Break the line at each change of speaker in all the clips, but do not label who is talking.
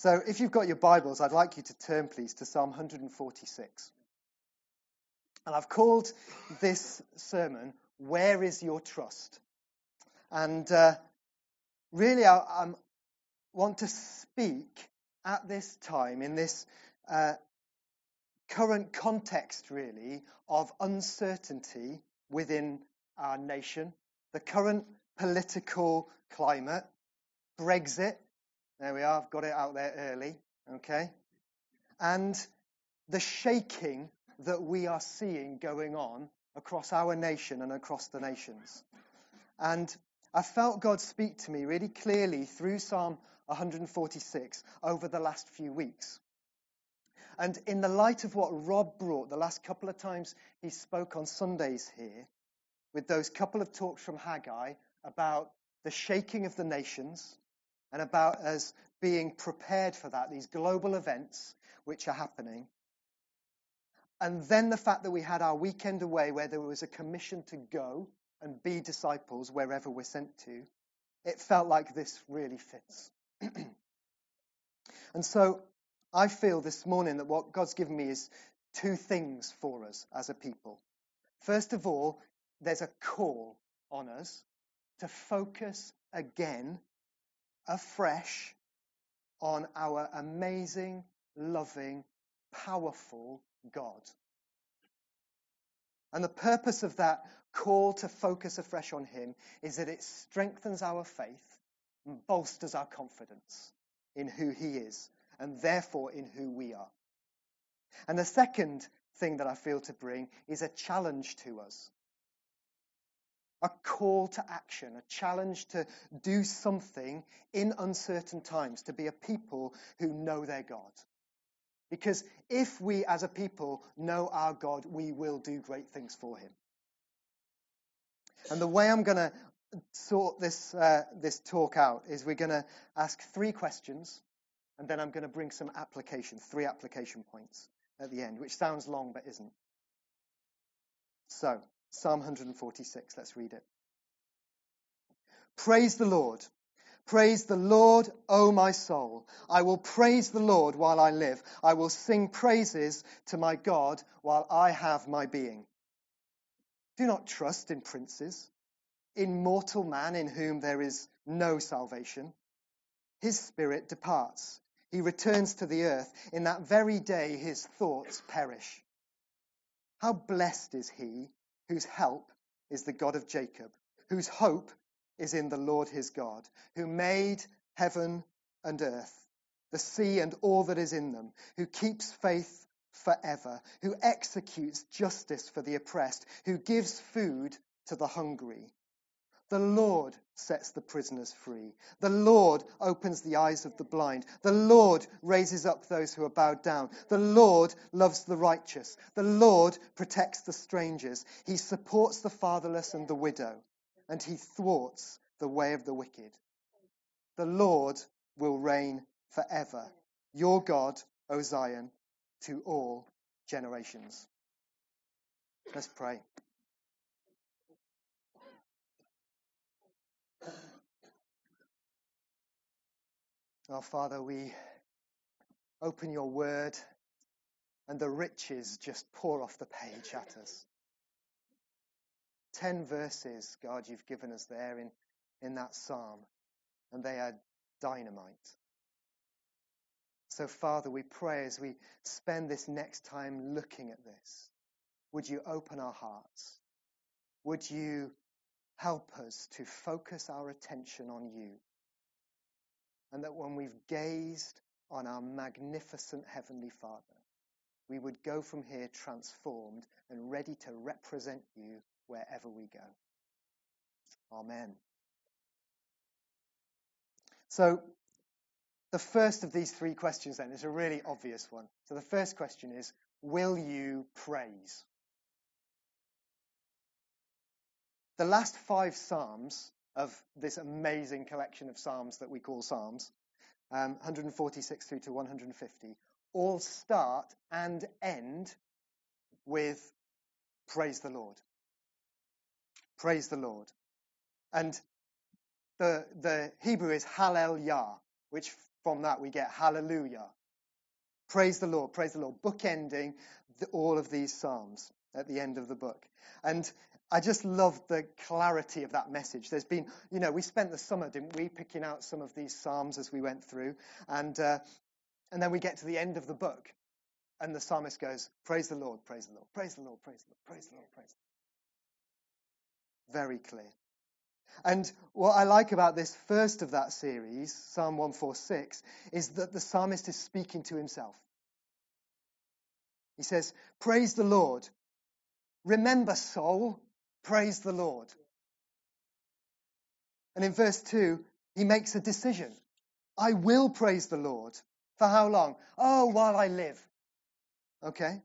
So if you've got your Bibles, I'd like you to turn, please, to Psalm 146. And I've called this sermon, Where is Your Trust? And uh, really, I, I, want to speak at this time, in this uh, current context, really, of uncertainty within our nation, the current political climate, Brexit. There we are, I've got it out there early, okay? And the shaking that we are seeing going on across our nation and across the nations. And I felt God speak to me really clearly through Psalm 146 over the last few weeks. And in the light of what Rob brought the last couple of times he spoke on Sundays here, with those couple of talks from Haggai about the shaking of the nations and about us being prepared for that, these global events which are happening. And then the fact that we had our weekend away where there was a commission to go and be disciples wherever we're sent to, it felt like this really fits. and so I feel this morning that what God's given me is two things for us as a people. First of all, there's a call on us to focus again, afresh, on our amazing, loving, powerful God. And the purpose of that call to focus afresh on Him is that it strengthens our faith and bolsters our confidence in who He is and therefore in who we are. And the second thing that I feel to bring is a challenge to us. A call to action, a challenge to do something in uncertain times, to be a people who know their God. Because if we as a people know our God, we will do great things for him. And the way I'm going to sort this, uh, this talk out is we're going to ask three questions, and then I'm going to bring some application, three application points at the end, which sounds long but isn't. So, Psalm 146, let's read it. Praise the Lord. Praise the Lord, O my soul. I will praise the Lord while I live. I will sing praises to my God while I have my being. Do not trust in princes, in mortal man in whom there is no salvation. His spirit departs. He returns to the earth. In that very day, his thoughts perish. How blessed is he whose help is the God of Jacob, whose hope is in the Lord his God, who made heaven and earth, the sea and all that is in them, who keeps faith forever, who executes justice for the oppressed, who gives food to the hungry. The Lord sets the prisoners free. The Lord opens the eyes of the blind. The Lord raises up those who are bowed down. The Lord loves the righteous. The Lord protects the strangers. He supports the fatherless and the widow and he thwarts the way of the wicked. The Lord will reign forever. Your God, O Zion, to all generations. Let's pray. Our Father, we open your word and the riches just pour off the page at us. Ten verses, God, you've given us there in, in that psalm, and they are dynamite. So, Father, we pray as we spend this next time looking at this, would you open our hearts? Would you help us to focus our attention on you? And that when we've gazed on our magnificent Heavenly Father, we would go from here transformed and ready to represent you wherever we go. Amen. So, the first of these three questions then is a really obvious one. So, the first question is Will you praise? The last five Psalms of this amazing collection of Psalms that we call Psalms, um, 146 through to 150, all start and end with Praise the Lord. Praise the Lord. And the, the Hebrew is Hallel Yah, which from that we get hallelujah. Praise the Lord, praise the Lord. Bookending the, all of these Psalms at the end of the book. And I just love the clarity of that message. There's been, you know, we spent the summer, didn't we, picking out some of these Psalms as we went through. And, uh, and then we get to the end of the book, and the psalmist goes, Praise the Lord, praise the Lord, praise the Lord, praise the Lord, praise the Lord, praise the Lord. Very clear. And what I like about this first of that series, Psalm 146, is that the psalmist is speaking to himself. He says, Praise the Lord. Remember, soul, praise the Lord. And in verse 2, he makes a decision. I will praise the Lord. For how long? Oh, while I live. Okay?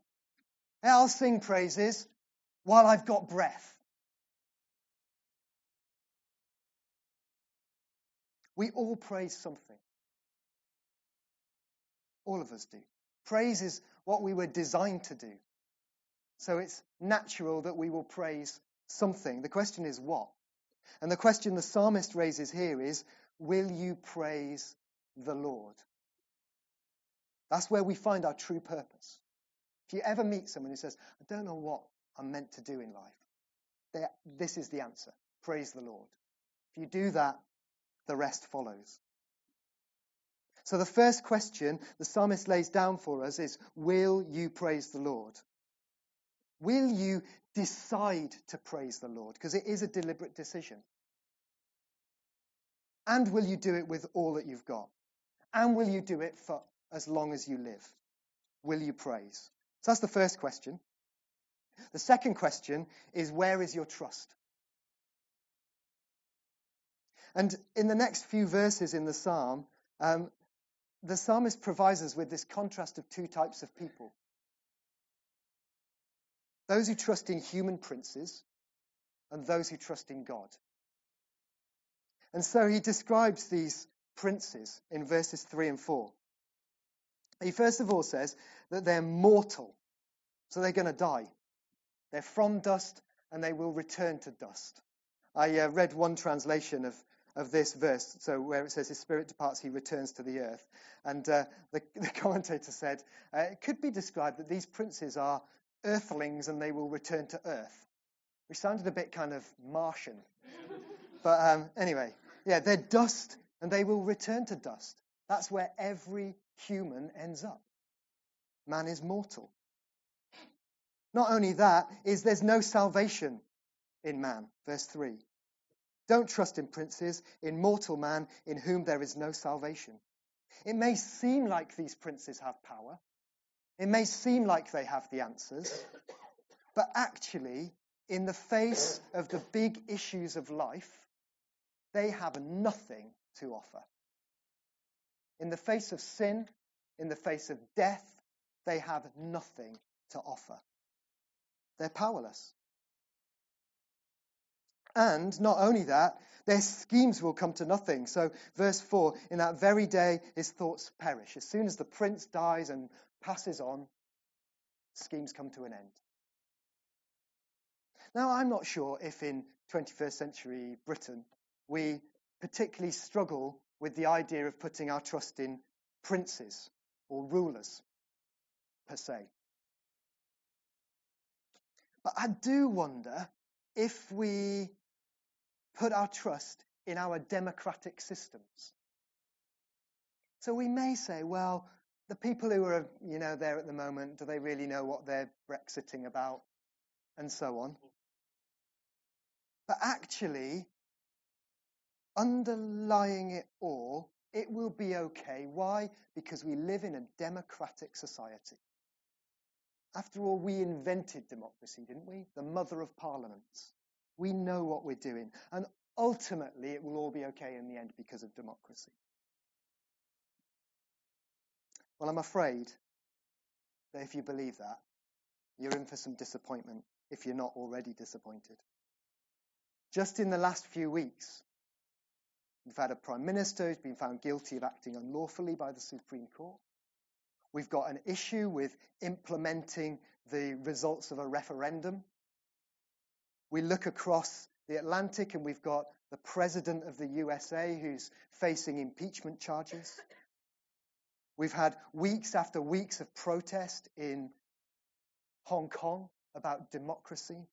I'll sing praises while I've got breath. We all praise something. All of us do. Praise is what we were designed to do. So it's natural that we will praise something. The question is what? And the question the psalmist raises here is Will you praise the Lord? That's where we find our true purpose. If you ever meet someone who says, I don't know what I'm meant to do in life, this is the answer. Praise the Lord. If you do that, the rest follows. So the first question the psalmist lays down for us is Will you praise the Lord? Will you decide to praise the Lord? Because it is a deliberate decision. And will you do it with all that you've got? And will you do it for as long as you live? Will you praise? So that's the first question. The second question is Where is your trust? And in the next few verses in the psalm, um, the psalmist provides us with this contrast of two types of people those who trust in human princes and those who trust in God. And so he describes these princes in verses 3 and 4. He first of all says that they're mortal, so they're going to die. They're from dust and they will return to dust. I uh, read one translation of of this verse, so where it says his spirit departs, he returns to the earth. And uh, the, the, commentator said uh, it could be described that these princes are earthlings and they will return to earth, which sounded a bit kind of Martian. but um, anyway, yeah, they're dust and they will return to dust. That's where every human ends up. Man is mortal. Not only that, is there's no salvation in man, verse 3. Don't trust in princes, in mortal man in whom there is no salvation. It may seem like these princes have power. It may seem like they have the answers. But actually, in the face of the big issues of life, they have nothing to offer. In the face of sin, in the face of death, they have nothing to offer. They're powerless. And not only that, their schemes will come to nothing. So, verse 4 in that very day, his thoughts perish. As soon as the prince dies and passes on, schemes come to an end. Now, I'm not sure if in 21st century Britain we particularly struggle with the idea of putting our trust in princes or rulers per se. But I do wonder if we put our trust in our democratic systems. So we may say, well, the people who are, you know, there at the moment, do they really know what they're Brexiting about? And so on. Mm-hmm. But actually, underlying it all, it will be okay. Why? Because we live in a democratic society. After all, we invented democracy, didn't we? The mother of parliaments. We know what we're doing. And ultimately, it will all be okay in the end because of democracy. Well, I'm afraid that if you believe that, you're in for some disappointment if you're not already disappointed. Just in the last few weeks, we've had a prime minister who's been found guilty of acting unlawfully by the Supreme Court. We've got an issue with implementing the results of a referendum we look across the Atlantic and we've got the president of the USA who's facing impeachment charges. We've had weeks after weeks of protest in Hong Kong about democracy.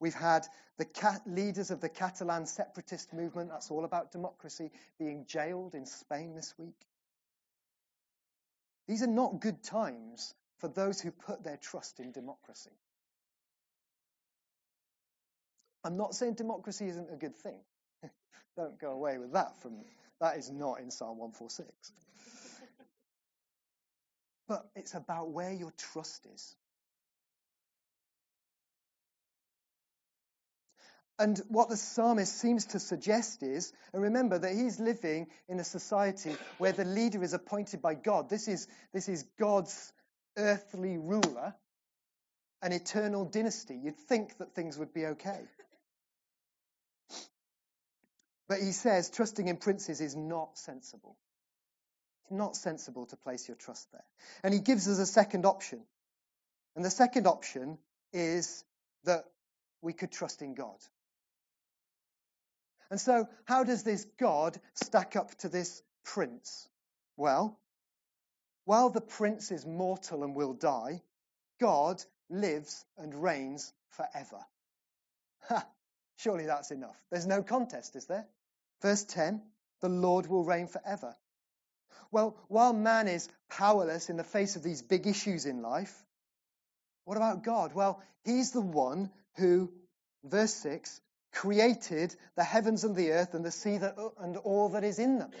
We've had the leaders of the Catalan separatist movement, that's all about democracy, being jailed in Spain this week. These are not good times for those who put their trust in democracy. I'm not saying democracy isn't a good thing. Don't go away with that from that is not in Psalm 146. But it's about where your trust is. And what the psalmist seems to suggest is, and remember that he's living in a society where the leader is appointed by God. This is, this is God's earthly ruler, an eternal dynasty. You'd think that things would be okay. But he says trusting in princes is not sensible. It's not sensible to place your trust there. And he gives us a second option. And the second option is that we could trust in God. And so, how does this God stack up to this prince? Well, while the prince is mortal and will die, God lives and reigns forever. Ha! Surely that's enough. There's no contest, is there? Verse 10 the Lord will reign forever. Well, while man is powerless in the face of these big issues in life, what about God? Well, he's the one who, verse 6, created the heavens and the earth and the sea that, and all that is in them.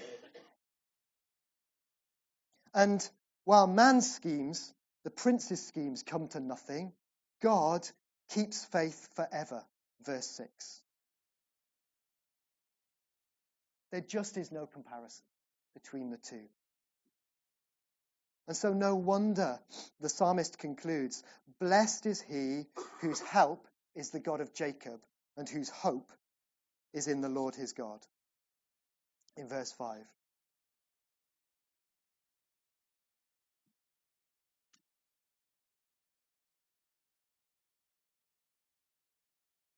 And while man's schemes, the prince's schemes, come to nothing, God keeps faith forever. Verse 6. There just is no comparison between the two. And so, no wonder the psalmist concludes Blessed is he whose help is the God of Jacob, and whose hope is in the Lord his God. In verse 5.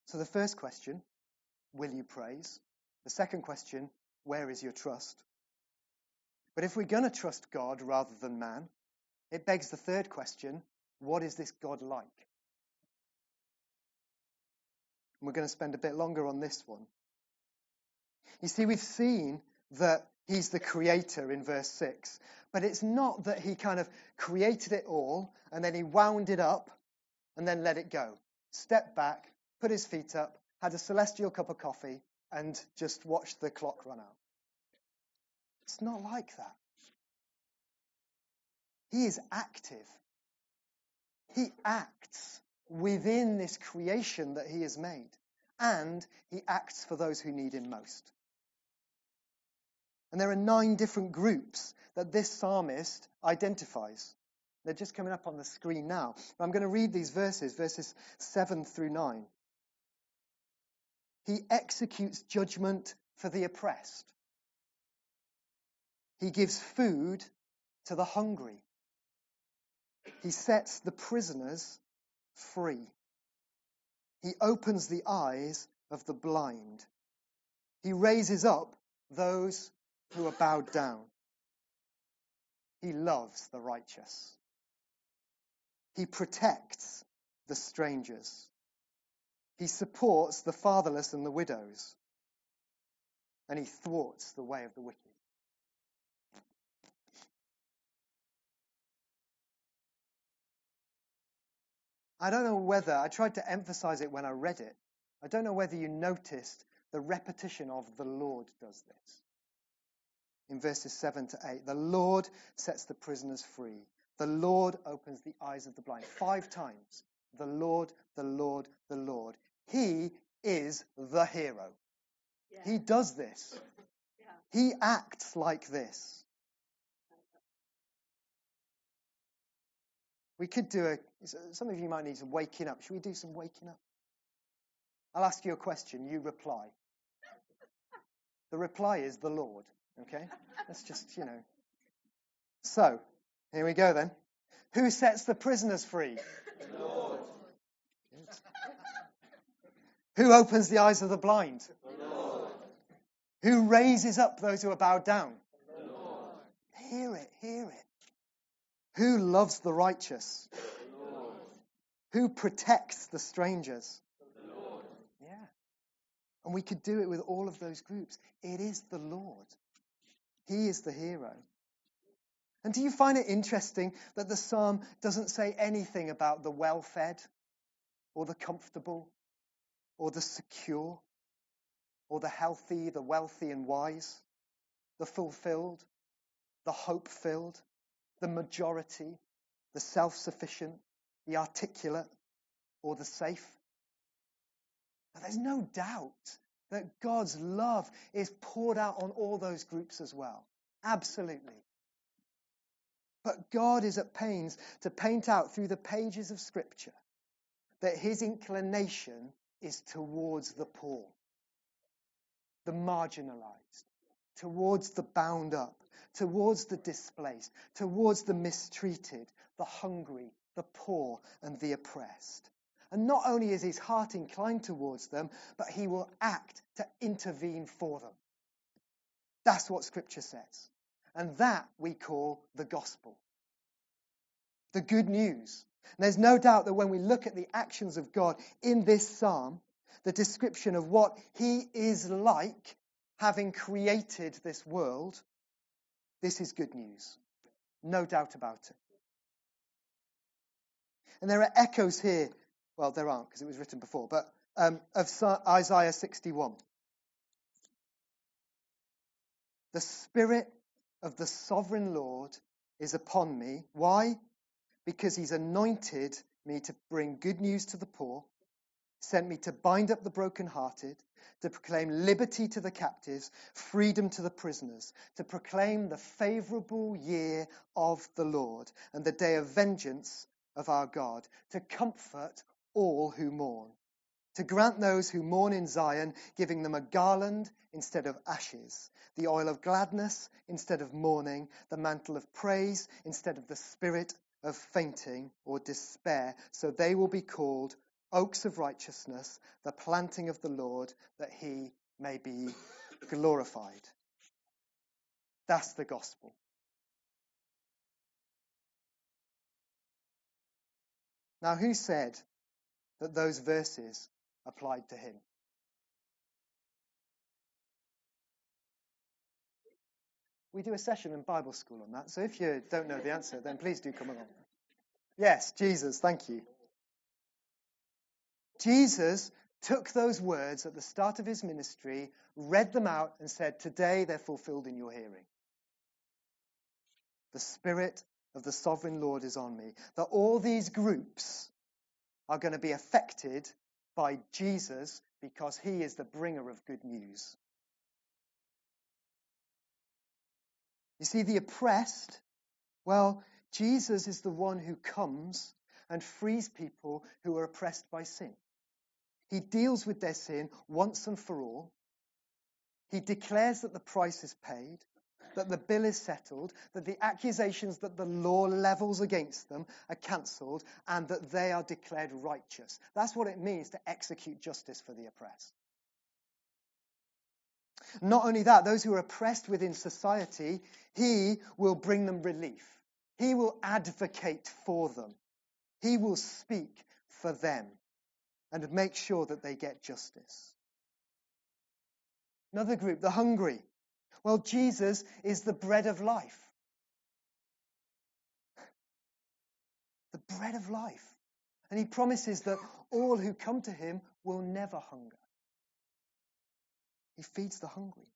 So the first question, will you praise? The second question, where is your trust? But if we're going to trust God rather than man, it begs the third question, what is this God like? we're going to spend a bit longer on this one. You see, we've seen that he's the creator in verse 6, but it's not that he kind of created it all and then he wound it up and then let it go. Stepped back, put his feet up, had a celestial cup of coffee, and just watched the clock run out. It's not like that. He is active. He acts within this creation that he has made. And he acts for those who need him most. And there are nine different groups that this psalmist identifies. They're just coming up on the screen now. I'm going to read these verses, verses 7 through 9. He executes judgment for the oppressed. He gives food to the hungry. He sets the prisoners free. He opens the eyes of the blind. He raises up those who are bowed down. He loves the righteous. He protects the strangers. He supports the fatherless and the widows. And he thwarts the way of the wicked. I don't know whether, I tried to emphasize it when I read it. I don't know whether you noticed the repetition of the Lord does this. In verses 7 to 8, the Lord sets the prisoners free. The Lord opens the eyes of the blind. Five times. The Lord, the Lord, the Lord. He is the hero. Yeah. He does this. Yeah. He acts like this. We could do a, Uh, some of you might need some waking up. Should we do some waking up? I'll ask you a question, you reply. The reply is the Lord, okay? Let's just, you know. So, here we go then. Who sets the prisoners free?
The Lord.
Who opens the eyes of the blind?
The Lord.
Who raises up those who are bowed down?
The Lord.
Hear it, hear it. Who loves the righteous? Who protects the strangers? The Yeah. And we could do it with all of those groups. It is the Lord. He is the hero. And do you find it interesting that the psalm doesn't say anything about the well fed, or the comfortable, or the secure, or the healthy, the wealthy and wise, the fulfilled, the hope filled, the majority, the self sufficient, the articulate, or the safe? Now, there's no doubt that God's love is poured out on all those groups as well. Absolutely. But God is at pains to paint out through the pages of Scripture that his inclination is towards the poor, the marginalized, towards the bound up, towards the displaced, towards the mistreated, the hungry, the poor, and the oppressed. And not only is his heart inclined towards them, but he will act to intervene for them. That's what Scripture says. And that we call the gospel. The good news. And there's no doubt that when we look at the actions of God in this psalm, the description of what he is like having created this world, this is good news. No doubt about it. And there are echoes here well, there aren't because it was written before, but um, of Isaiah 61. The Spirit of the sovereign Lord is upon me. Why? Because he's anointed me to bring good news to the poor, sent me to bind up the brokenhearted, to proclaim liberty to the captives, freedom to the prisoners, to proclaim the favorable year of the Lord and the day of vengeance of our God, to comfort all who mourn, to grant those who mourn in Zion, giving them a garland instead of ashes, the oil of gladness instead of mourning, the mantle of praise instead of the spirit of fainting or despair, so they will be called oaks of righteousness, the planting of the Lord, that he may be glorified. That's the gospel. Now, who said that those verses applied to him. We do a session in Bible school on that, so if you don't know the answer, then please do come along. Yes, Jesus, thank you. Jesus took those words at the start of his ministry, read them out, and said, Today they're fulfilled in your hearing. The Spirit of the sovereign Lord is on me. That all these groups are going to be affected by Jesus because he is the bringer of good news. You see, the oppressed, well, Jesus is the one who comes and frees people who are oppressed by sin. He deals with their sin once and for all. He declares that the price is paid that the bill is settled, that the accusations that the law levels against them are cancelled, and that they are declared righteous. That's what it means to execute justice for the oppressed. Not only that, those who are oppressed within society, he will bring them relief. He will advocate for them. He will speak for them and make sure that they get justice. Another group, the hungry. Well, Jesus is the bread of life. The bread of life. And he promises that all who come to him will never hunger. He feeds the hungry.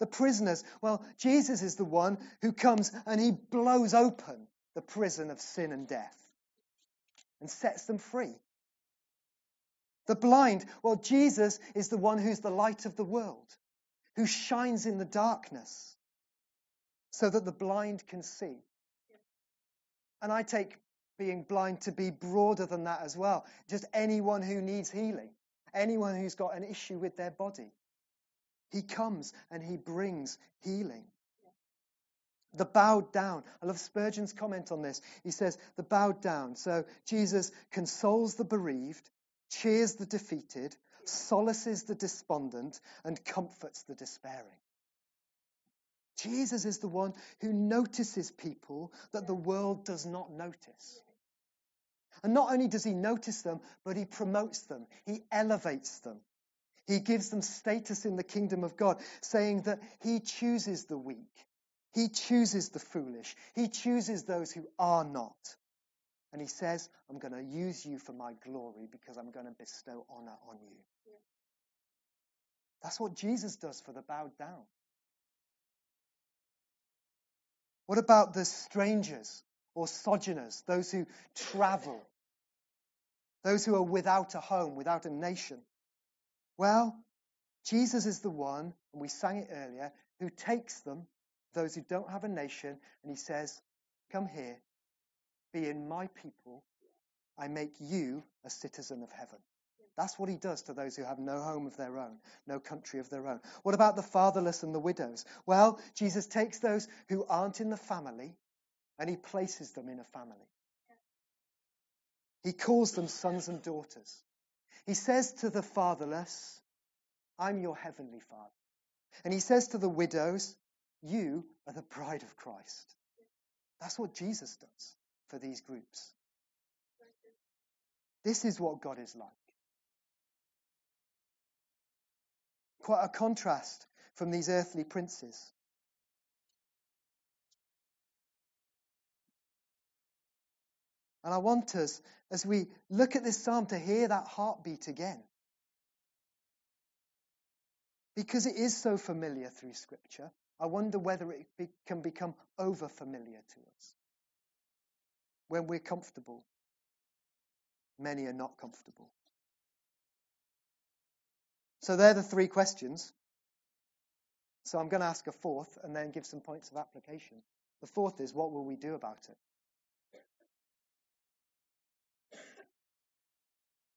The prisoners, well, Jesus is the one who comes and he blows open the prison of sin and death and sets them free. The blind, well, Jesus is the one who's the light of the world who shines in the darkness so that the blind can see. And I take being blind to be broader than that as well. Just anyone who needs healing, anyone who's got an issue with their body. He comes and he brings healing. The bowed down. I love Spurgeon's comment on this. He says, the bowed down. So Jesus consoles the bereaved, cheers the defeated, solaces the despondent, and comforts the despairing. Jesus is the one who notices people that the world does not notice. And not only does he notice them, but he promotes them, he elevates them. He gives them status in the kingdom of God, saying that he chooses the weak, he chooses the foolish, he chooses those who are not. And he says, I'm going to use you for my glory because I'm going to bestow honor on you. That's what Jesus does for the bowed down. What about the strangers or sojourners, those who travel, those who are without a home, without a nation? Well, Jesus is the one, and we sang it earlier, who takes them, those who don't have a nation, and he says, Come here, be in my people, I make you a citizen of heaven. That's what he does to those who have no home of their own, no country of their own. What about the fatherless and the widows? Well, Jesus takes those who aren't in the family and he places them in a family. He calls them sons and daughters. He says to the fatherless, I'm your heavenly father. And he says to the widows, You are the bride of Christ. That's what Jesus does for these groups. This is what God is like. Quite a contrast from these earthly princes. And I want us, as we look at this psalm, to hear that heartbeat again. Because it is so familiar through Scripture, I wonder whether it be, can become over familiar to us. When we're comfortable, many are not comfortable. So they're the three questions. So I'm going to ask a fourth and then give some points of application. The fourth is what will we do about it?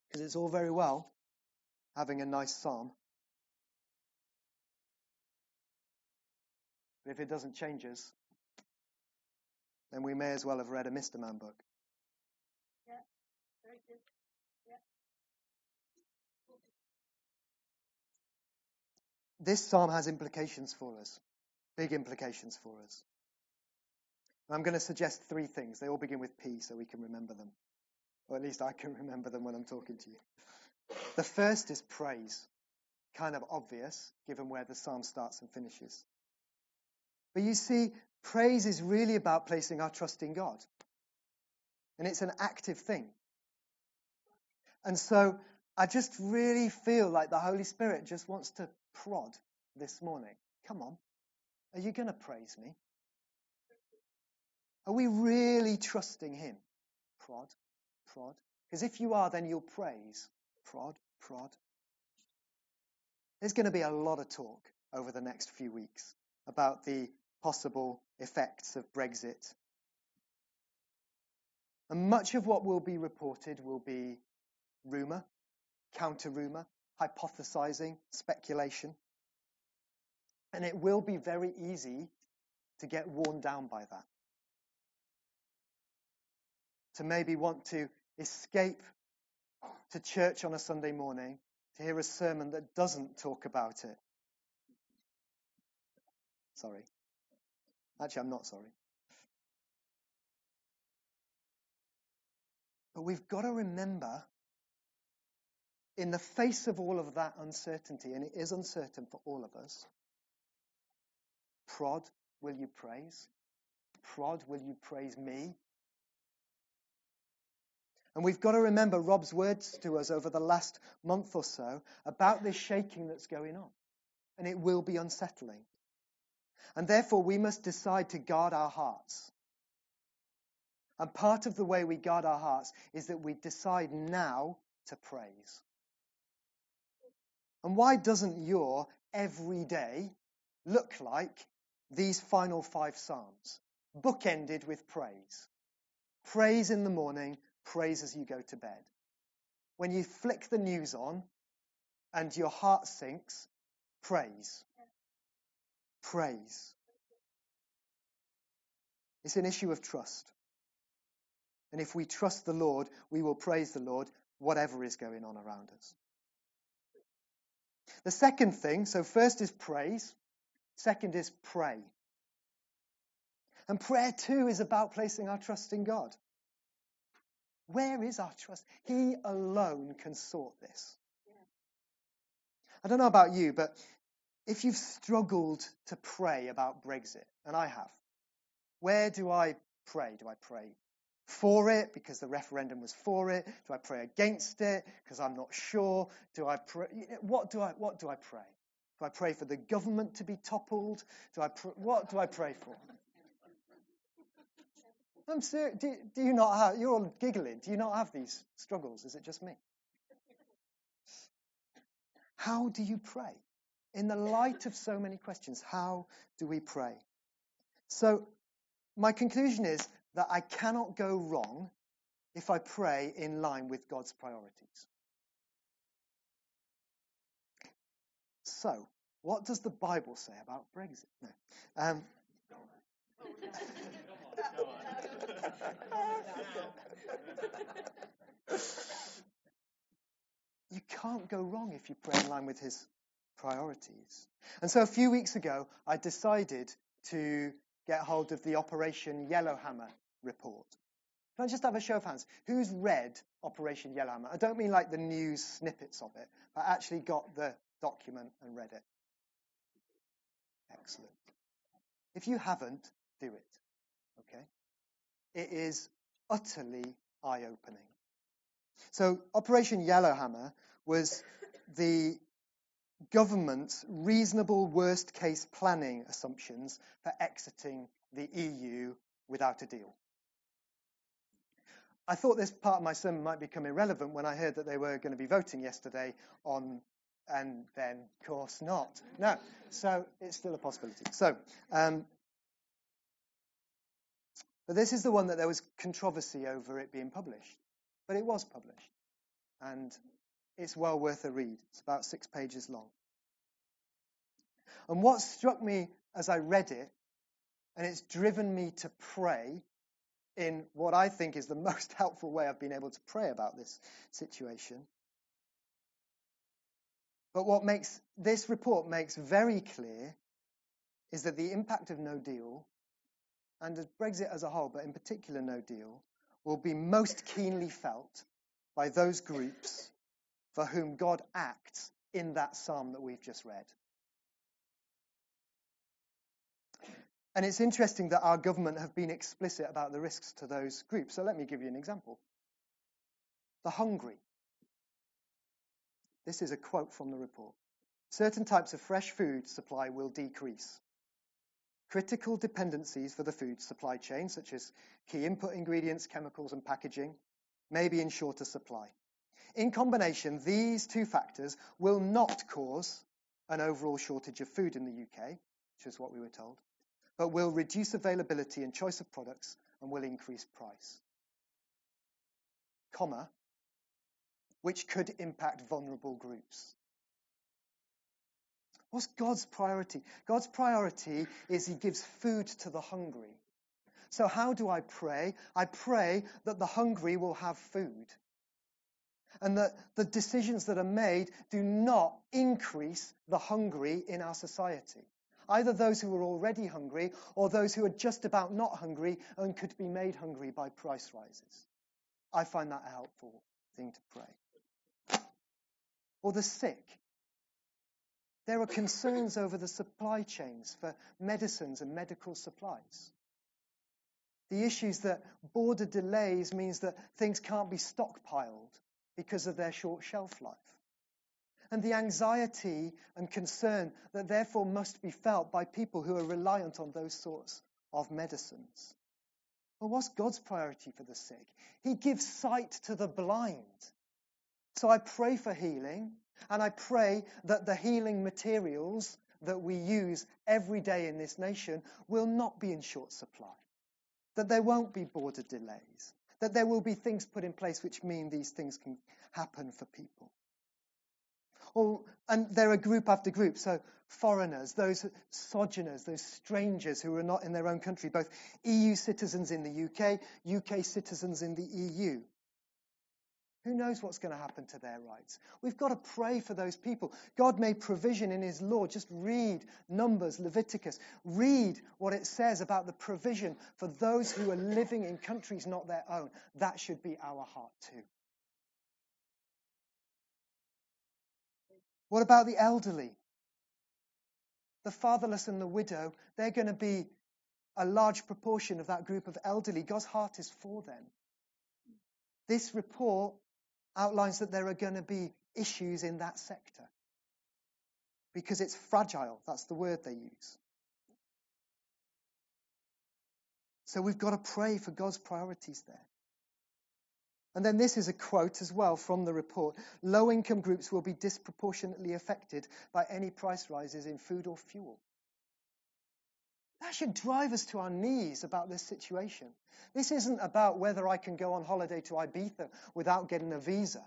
Because it's all very well having a nice psalm. But if it doesn't change us, then we may as well have read a Mr. Man book.
Yeah, very good. Yeah.
This psalm has implications for us, big implications for us. I'm going to suggest three things. They all begin with P so we can remember them. Or at least I can remember them when I'm talking to you. The first is praise. Kind of obvious, given where the psalm starts and finishes. But you see, praise is really about placing our trust in God. And it's an active thing. And so I just really feel like the Holy Spirit just wants to prod this morning. Come on. Are you going to praise me? Are we really trusting Him? Prod, prod. Because if you are, then you'll praise. Prod, prod. There's going to be a lot of talk over the next few weeks about the possible effects of Brexit. And much of what will be reported will be rumour, counter rumour, hypothesizing, speculation. And it will be very easy to get worn down by that. To maybe want to escape to church on a Sunday morning to hear a sermon that doesn't talk about it. Sorry. Actually, I'm not sorry. But we've got to remember, in the face of all of that uncertainty, and it is uncertain for all of us, prod, will you praise? Prod, will you praise me? And we've got to remember Rob's words to us over the last month or so about this shaking that's going on. And it will be unsettling. And therefore, we must decide to guard our hearts. And part of the way we guard our hearts is that we decide now to praise. And why doesn't your every day look like these final five Psalms? Bookended with praise. Praise in the morning, praise as you go to bed. When you flick the news on and your heart sinks, praise. Praise. It's an issue of trust. And if we trust the Lord, we will praise the Lord, whatever is going on around us. The second thing, so first is praise, second is pray. And prayer too is about placing our trust in God. Where is our trust? He alone can sort this. I don't know about you, but if you've struggled to pray about Brexit, and I have, where do I pray? Do I pray for it because the referendum was for it? Do I pray against it because I'm not sure? Do I pray? What do I, what do I pray? Do I pray for the government to be toppled? Do I pr- what do I pray for? I'm serious. Do, do you not have, you're all giggling. Do you not have these struggles? Is it just me? How do you pray? In the light of so many questions, how do we pray? So, my conclusion is that I cannot go wrong if I pray in line with God's priorities. So, what does the Bible say about Brexit? No. Um, you can't go wrong if you pray in line with his priorities. And so a few weeks ago, I decided to get hold of the Operation Yellowhammer report. Can I just have a show of hands? Who's read Operation Yellowhammer? I don't mean like the news snippets of it, but actually got the document and read it. Excellent. If you haven't, do it. Okay? It is utterly eye opening. So, Operation Yellowhammer was the government's reasonable worst case planning assumptions for exiting the EU without a deal. I thought this part of my sermon might become irrelevant when I heard that they were going to be voting yesterday on, and then, of course, not. No, so it's still a possibility. So, um, but this is the one that there was controversy over it being published. But it was published. And it's well worth a read. It's about six pages long. And what struck me as I read it, and it's driven me to pray in what I think is the most helpful way I've been able to pray about this situation. But what makes this report makes very clear is that the impact of no deal and of Brexit as a whole, but in particular no deal, will be most keenly felt by those groups for whom God acts in that psalm that we've just read. And it's interesting that our government have been explicit about the risks to those groups. So let me give you an example. The hungry. This is a quote from the report. Certain types of fresh food supply will decrease. Critical dependencies for the food supply chain, such as key input ingredients, chemicals, and packaging, may be in shorter supply. In combination, these two factors will not cause an overall shortage of food in the UK, which is what we were told, but will reduce availability and choice of products and will increase price. Comma, which could impact vulnerable groups. What's God's priority? God's priority is He gives food to the hungry. So, how do I pray? I pray that the hungry will have food and that the decisions that are made do not increase the hungry in our society. Either those who are already hungry or those who are just about not hungry and could be made hungry by price rises. I find that a helpful thing to pray. Or the sick. There are concerns over the supply chains for medicines and medical supplies. The issues that border delays means that things can't be stockpiled because of their short shelf life. And the anxiety and concern that therefore must be felt by people who are reliant on those sorts of medicines. Well, what's God's priority for the sick? He gives sight to the blind. So I pray for healing. And I pray that the healing materials that we use every day in this nation will not be in short supply, that there won't be border delays, that there will be things put in place which mean these things can happen for people. Oh, and there are group after group. So foreigners, those sojourners, those strangers who are not in their own country, both EU citizens in the UK, UK citizens in the EU. Who knows what's going to happen to their rights? We've got to pray for those people. God made provision in His law. Just read Numbers, Leviticus. Read what it says about the provision for those who are living in countries not their own. That should be our heart too. What about the elderly? The fatherless and the widow, they're going to be a large proportion of that group of elderly. God's heart is for them. This report outlines that there are going to be issues in that sector because it's fragile. That's the word they use. So we've got to pray for God's priorities there. And then this is a quote as well from the report. Low income groups will be disproportionately affected by any price rises in food or fuel. That should drive us to our knees about this situation. This isn't about whether I can go on holiday to Ibiza without getting a visa.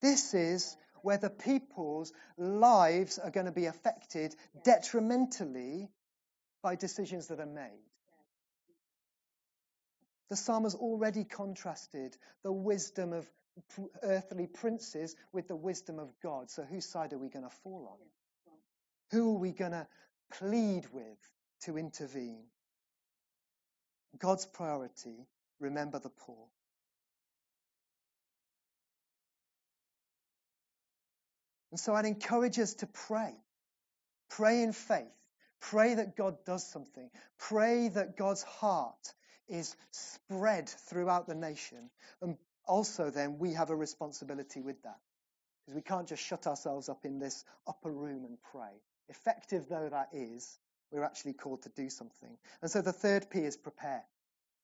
This is whether people's lives are going to be affected detrimentally by decisions that are made. The psalm has already contrasted the wisdom of earthly princes with the wisdom of God. So, whose side are we going to fall on? Who are we going to plead with to intervene? God's priority remember the poor. And so I'd encourage us to pray. Pray in faith. Pray that God does something. Pray that God's heart is spread throughout the nation. And also, then, we have a responsibility with that. Because we can't just shut ourselves up in this upper room and pray. Effective though that is, we're actually called to do something. And so the third P is prepare.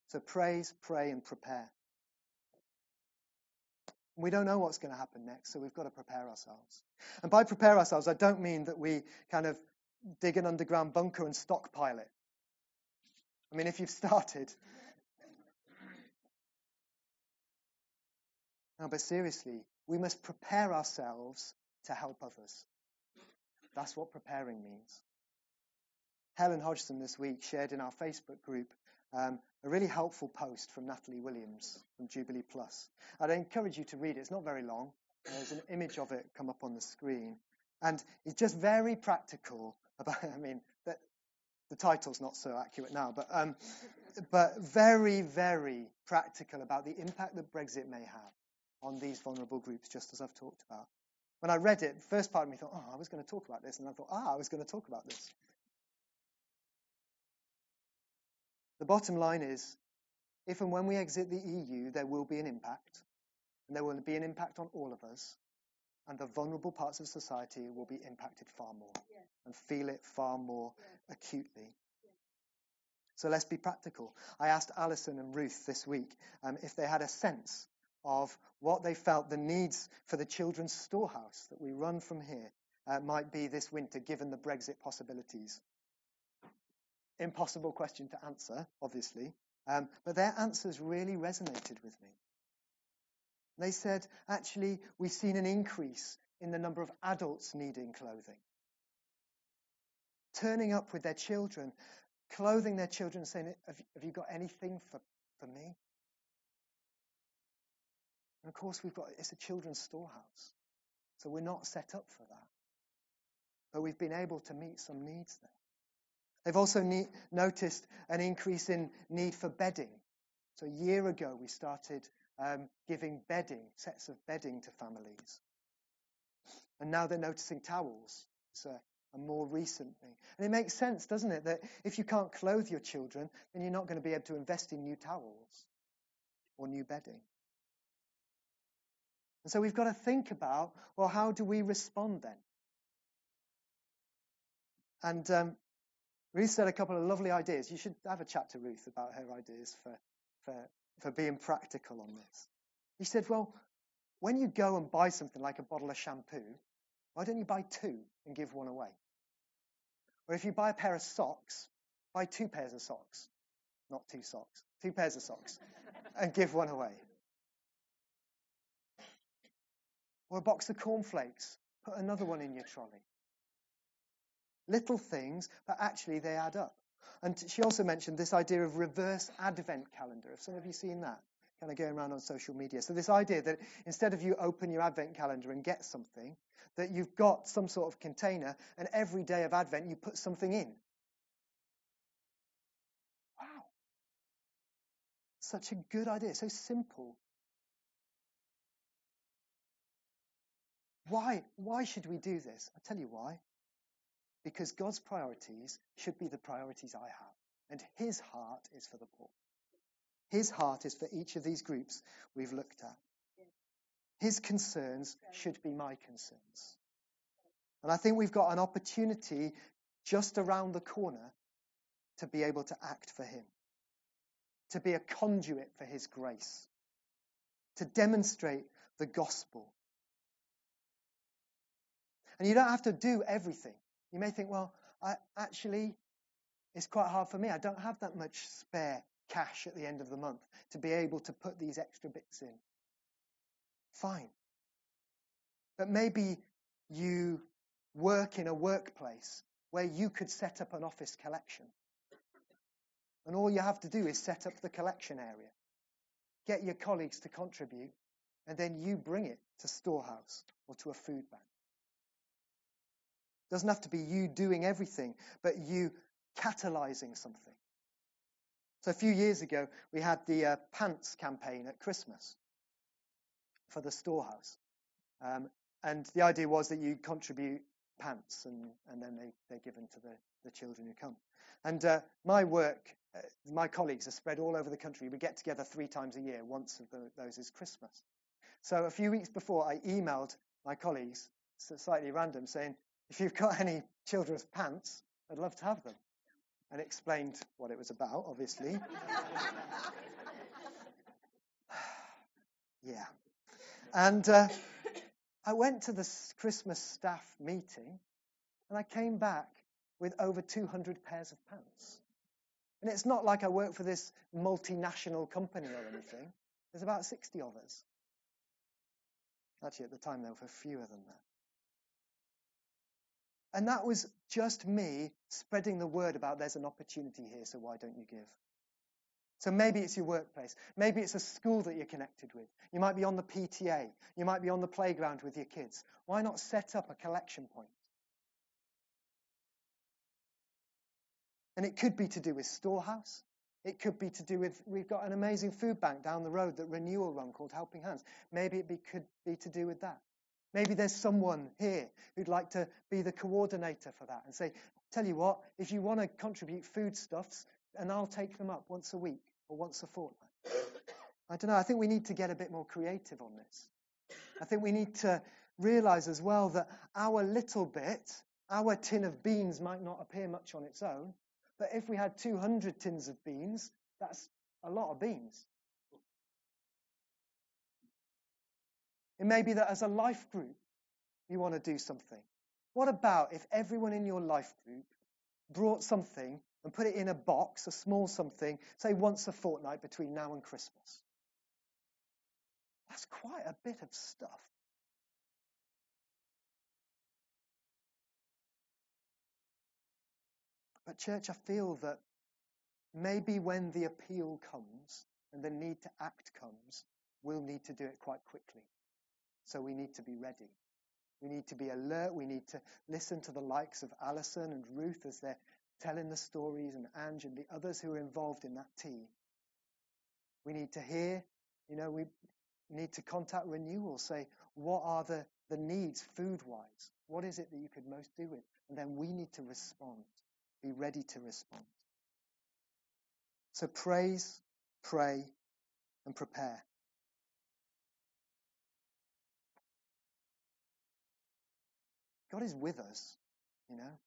So praise, pray, and prepare. We don't know what's going to happen next, so we've got to prepare ourselves. And by prepare ourselves, I don't mean that we kind of dig an underground bunker and stockpile it. I mean, if you've started. No, but seriously, we must prepare ourselves to help others. That's what preparing means. Helen Hodgson this week shared in our Facebook group um, a really helpful post from Natalie Williams from Jubilee Plus. I'd encourage you to read it. It's not very long. There's an image of it come up on the screen. And it's just very practical about, I mean, the title's not so accurate now, but, um, but very, very practical about the impact that Brexit may have on these vulnerable groups, just as I've talked about. When I read it, the first part of me thought, oh, I was going to talk about this, and I thought, ah, I was going to talk about this. The bottom line is, if and when we exit the EU, there will be an impact, and there will be an impact on all of us, and the vulnerable parts of society will be impacted far more yeah. and feel it far more yeah. acutely. So let's be practical. I asked Alison and Ruth this week um, if they had a sense of what they felt the needs for the children's storehouse that we run from here uh, might be this winter, given the Brexit possibilities. Impossible question to answer, obviously, um, but their answers really resonated with me. They said, actually, we've seen an increase in the number of adults needing clothing. Turning up with their children, clothing their children, saying, Have, you got anything for, for me? And of course, we've got it's a children's storehouse. So we're not set up for that. But we've been able to meet some needs there. They've also noticed an increase in need for bedding. So a year ago, we started um, giving bedding, sets of bedding to families. And now they're noticing towels. A, a more recent thing. And it makes sense, doesn't it, that if you can't clothe your children, then you're not going to be able to invest in new towels or new bedding. And so we've got to think about, well, how do we respond then? And um, Ruth said a couple of lovely ideas. You should have a chat to Ruth about her ideas for, for for being practical on this. He said, Well, when you go and buy something like a bottle of shampoo, why don't you buy two and give one away? Or if you buy a pair of socks, buy two pairs of socks. Not two socks, two pairs of socks, and give one away. Or a box of cornflakes, put another one in your trolley. Little things, but actually they add up. And she also mentioned this idea of reverse advent calendar. Have some of you seen that? kind of going around on social media. So this idea that instead of you open your Advent calendar and get something, that you've got some sort of container, and every day of Advent you put something in. Wow. Such a good idea, so simple. Why, why should we do this? I'll tell you why. Because God's priorities should be the priorities I have, and His heart is for the poor. His heart is for each of these groups we've looked at. His concerns should be my concerns. And I think we've got an opportunity just around the corner to be able to act for Him, to be a conduit for His grace, to demonstrate the gospel. And you don't have to do everything. You may think, well, I, actually, it's quite hard for me. I don't have that much spare cash at the end of the month to be able to put these extra bits in. Fine. But maybe you work in a workplace where you could set up an office collection. And all you have to do is set up the collection area, get your colleagues to contribute, and then you bring it to storehouse or to a food bank. Doesn't have to be you doing everything, but you catalyzing something. So a few years ago, we had the uh, pants campaign at Christmas for the storehouse. Um, and the idea was that you contribute pants and, and then they, they're given to the, the children who come. And uh, my work, uh, my colleagues are spread all over the country. We get together three times a year. Once of the, those is Christmas. So a few weeks before, I emailed my colleagues, slightly random, saying, if you've got any children's pants, I'd love to have them and explained what it was about, obviously. yeah. And uh, I went to the Christmas staff meeting and I came back with over 200 pairs of pants. And it's not like I work for this multinational company or anything. There's about 60 of us. Actually, at the time, there were fewer than that. And that was just me spreading the word about there's an opportunity here, so why don't you give? So maybe it's your workplace. Maybe it's a school that you're connected with. You might be on the PTA. You might be on the playground with your kids. Why not set up a collection point? And it could be to do with storehouse. It could be to do with, we've got an amazing food bank down the road that Renewal run called Helping Hands. Maybe it be, could be to do with that. Maybe there's someone here who'd like to be the coordinator for that and say, tell you what, if you want to contribute foodstuffs, and I'll take them up once a week or once a fortnight. I don't know. I think we need to get a bit more creative on this. I think we need to realize as well that our little bit, our tin of beans might not appear much on its own, but if we had 200 tins of beans, that's a lot of beans. It may be that as a life group, you want to do something. What about if everyone in your life group brought something and put it in a box, a small something, say once a fortnight between now and Christmas? That's quite a bit of stuff. But, church, I feel that maybe when the appeal comes and the need to act comes, we'll need to do it quite quickly. So we need to be ready. We need to be alert. We need to listen to the likes of Alison and Ruth as they're telling the stories and Ange and the others who are involved in that team. We need to hear, you know, we need to contact renewal, say, what are the, the needs food wise? What is it that you could most do with? And then we need to respond, be ready to respond. So praise, pray, and prepare. God is with us, you know.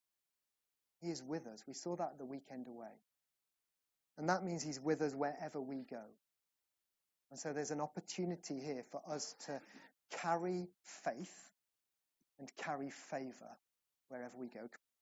He is with us. We saw that the weekend away. And that means He's with us wherever we go. And so there's an opportunity here for us to carry faith and carry favor wherever we go.